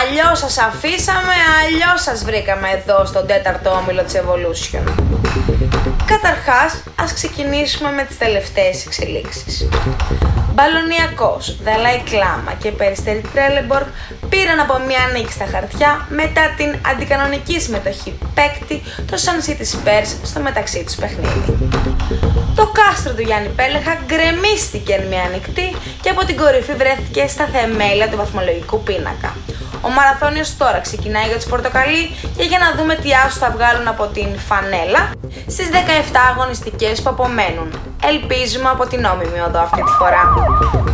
Αλλιώς σας αφήσαμε, αλλιώς σας βρήκαμε εδώ στον τέταρτο όμιλο της Evolution. Καταρχάς, ας ξεκινήσουμε με τις τελευταίες εξελίξεις. Μπαλονιακός, Δαλάη Κλάμα και Περιστέρη Τρέλεμπορκ πήραν από μια νίκη στα χαρτιά μετά την αντικανονική συμμετοχή παίκτη το Sun City Spurs στο μεταξύ τους παιχνίδι. Το κάστρο του Γιάννη Πέλεχα γκρεμίστηκε μια ανοιχτή και από την κορυφή βρέθηκε στα θεμέλια του βαθμολογικού πίνακα. Ο μαραθώνιος τώρα ξεκινάει για τους Πορτοκαλί και για να δούμε τι άσου θα βγάλουν από την φανέλα στις 17 αγωνιστικές που απομένουν. Ελπίζουμε από την νόμιμη οδό αυτή τη φορά.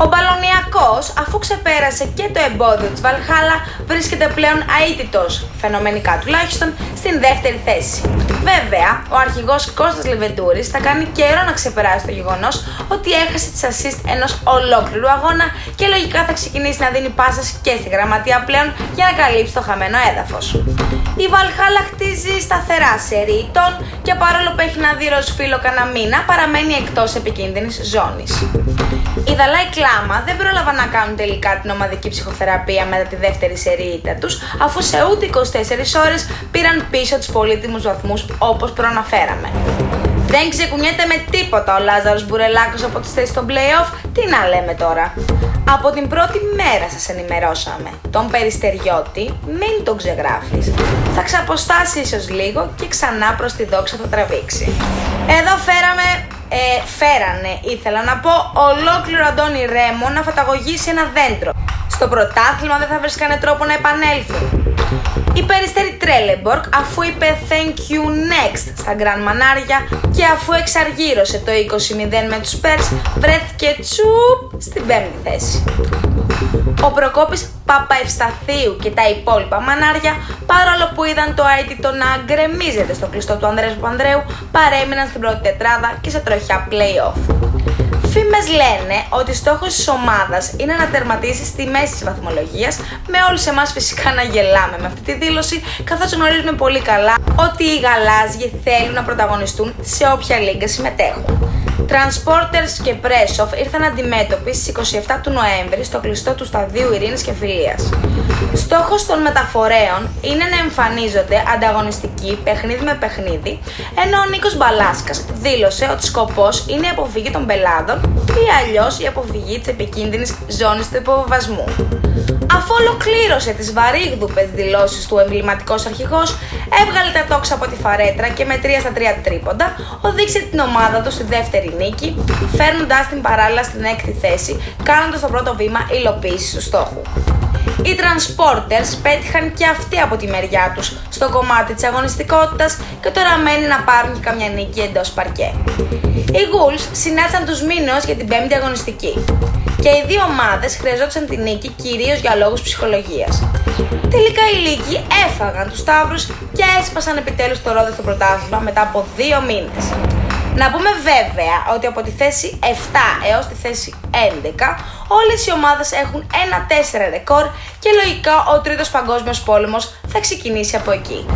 Ο Μπαλονιακός, αφού ξεπέρασε και το εμπόδιο της Βαλχάλα, βρίσκεται πλέον αίτητος, φαινομενικά τουλάχιστον, στην δεύτερη θέση. Βέβαια, ο αρχηγός Κώστας Λεβεντούρης θα κάνει καιρό να ξεπεράσει το γεγονός ότι έχασε τις assist ενός ολόκληρου αγώνα και λογικά θα ξεκινήσει να δίνει πάσας και στη γραμματεία πλέον για να καλύψει το χαμένο έδαφος. Η Βαλχάλα χτίζει σταθερά σε ρήτων και παρόλο που έχει να δει φίλο κανένα μήνα, παραμένει εκτός επικίνδυνης ζώνης. Οι Δαλάη Κλάμα δεν πρόλαβαν να κάνουν τελικά την ομαδική ψυχοθεραπεία μετά τη δεύτερη σερία τους, αφού σε ούτε 24 ώρες πήραν πίσω τους πολύτιμους βαθμούς όπως προαναφέραμε. Δεν ξεκουνιέται με τίποτα ο Λάζαρος Μπουρελάκος από τις θέσεις των play-off, τι να λέμε τώρα. Από την πρώτη μέρα σας ενημερώσαμε. Τον Περιστεριώτη μην τον ξεγράφεις. Θα ξαποστάσεις ίσως λίγο και ξανά προς τη δόξα θα τραβήξει. Εδώ φέραμε, ε, φέρανε ήθελα να πω, ολόκληρο Αντώνη Ρέμο να φωταγωγήσει ένα δέντρο. Στο πρωτάθλημα δεν θα βρίσκανε τρόπο να επανέλθουν. Η Περιστέρη Τρέλεμπορκ αφού είπε thank you next στα Γκραν Μανάρια και αφού εξαργύρωσε το 20-0 με τους Spurs βρέθηκε τσουπ στην πέμπτη θέση. Ο Προκόπης Παπαευσταθίου και τα υπόλοιπα μανάρια, παρόλο που είδαν το αίτητο να γκρεμίζεται στο κλειστό του Ανδρέας Παπανδρέου, παρέμειναν στην πρώτη τετράδα και σε τροχιά play-off. Φήμε λένε ότι στόχος της ομάδας είναι να τερματίσει στη μέση της βαθμολογίας, με όλους εμάς φυσικά να γελάμε με αυτή τη δήλωση, καθώς γνωρίζουμε πολύ καλά ότι οι γαλάζιοι θέλουν να πρωταγωνιστούν σε όποια λίγκα συμμετέχουν. Transporters και Pressov ήρθαν αντιμέτωποι στις 27 του Νοέμβρη στο κλειστό του σταδίου Ειρήνης και Φιλίας. Στόχος των μεταφορέων είναι να εμφανίζονται ανταγωνιστικοί παιχνίδι με παιχνίδι, ενώ ο Νίκος Μπαλάσκας δήλωσε ότι σκοπός είναι η αποφυγή των πελάδων ή αλλιώς η αποφυγή της επικίνδυνης ζώνης του υποβεβασμού. Αφού ολοκλήρωσε τις βαρύγδουπες δηλώσεις του εμβληματικός αρχηγός, έβγαλε τα τόξα από τη φαρέτρα και με 3 στα 3 τρίποντα οδήγησε την ομάδα του στη δεύτερη νίκη, φέρνοντας την παράλληλα στην έκτη θέση, κάνοντας το πρώτο βήμα υλοποίησης του στόχου. Οι Transporters πέτυχαν και αυτοί από τη μεριά τους στο κομμάτι της αγωνιστικότητας και τώρα μένει να πάρουν και καμιά νίκη εντός παρκέ. Οι Ghouls συνάντησαν τους Μήνεως για την πέμπτη αγωνιστική και οι δύο ομάδες χρειαζόταν τη νίκη κυρίως για λόγους ψυχολογίας. Τελικά οι Λίγκοι έφαγαν τους Σταύρους και έσπασαν επιτέλους το ρόδο στο πρωτάθλημα μετά από δύο μήνες. Να πούμε βέβαια ότι από τη θέση 7 έως τη θέση 11 όλες οι ομάδες έχουν ένα 4 ρεκόρ και λογικά ο τρίτος παγκόσμιος πόλεμος θα ξεκινήσει από εκεί.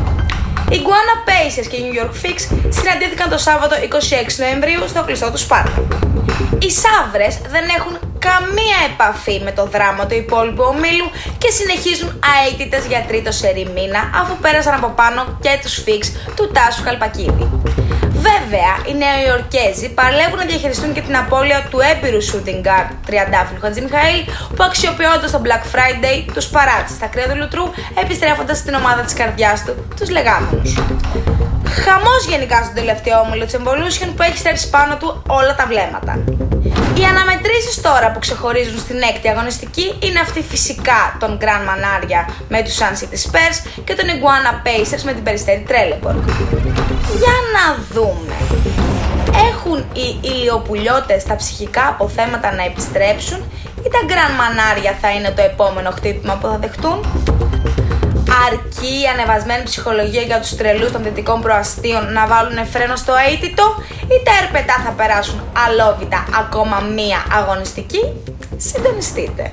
Οι Guana Pacers και οι New York Fix συναντήθηκαν το Σάββατο 26 Νοεμβρίου στο κλειστό του Σπάρτα. Οι Σάβρες δεν έχουν καμία επαφή με το δράμα του υπόλοιπου ομίλου και συνεχίζουν αίτητες για τρίτο σερή μήνα αφού πέρασαν από πάνω και τους Fix του Τάσου Καλπακίδη. Βέβαια, οι Νεοϊορκέζοι παλεύουν να διαχειριστούν και την απώλεια του έμπειρου shooting guard τριαντάφυλλου Χατζη Μιχαήλ που αξιοποιώντας τον Black Friday τους παράτησε στα κρύα του Λουτρού επιστρέφοντας στην ομάδα της καρδιάς του, τους λεγάμενου. Χαμός γενικά στον τελευταίο όμιλο της Evolution που έχει στέρσει πάνω του όλα τα βλέμματα. Οι αναμετρήσει τώρα που ξεχωρίζουν στην έκτη αγωνιστική είναι αυτή φυσικά των Grand Manaria με τους Sun City Spurs και των Iguana Pacers με την Περιστέρη Trelleborg. Για να δούμε. Έχουν οι ηλιοπουλιώτες τα ψυχικά αποθέματα να επιστρέψουν ή τα Grand Manaria θα είναι το επόμενο χτύπημα που θα δεχτούν; Αρκεί η ανεβασμένη ψυχολογία για τους τρελούς των δυτικών προαστίων να βάλουν φρένο στο αίτητο ή τα ερπετά θα περάσουν αλόβητα ακόμα μία αγωνιστική; Συντονιστείτε.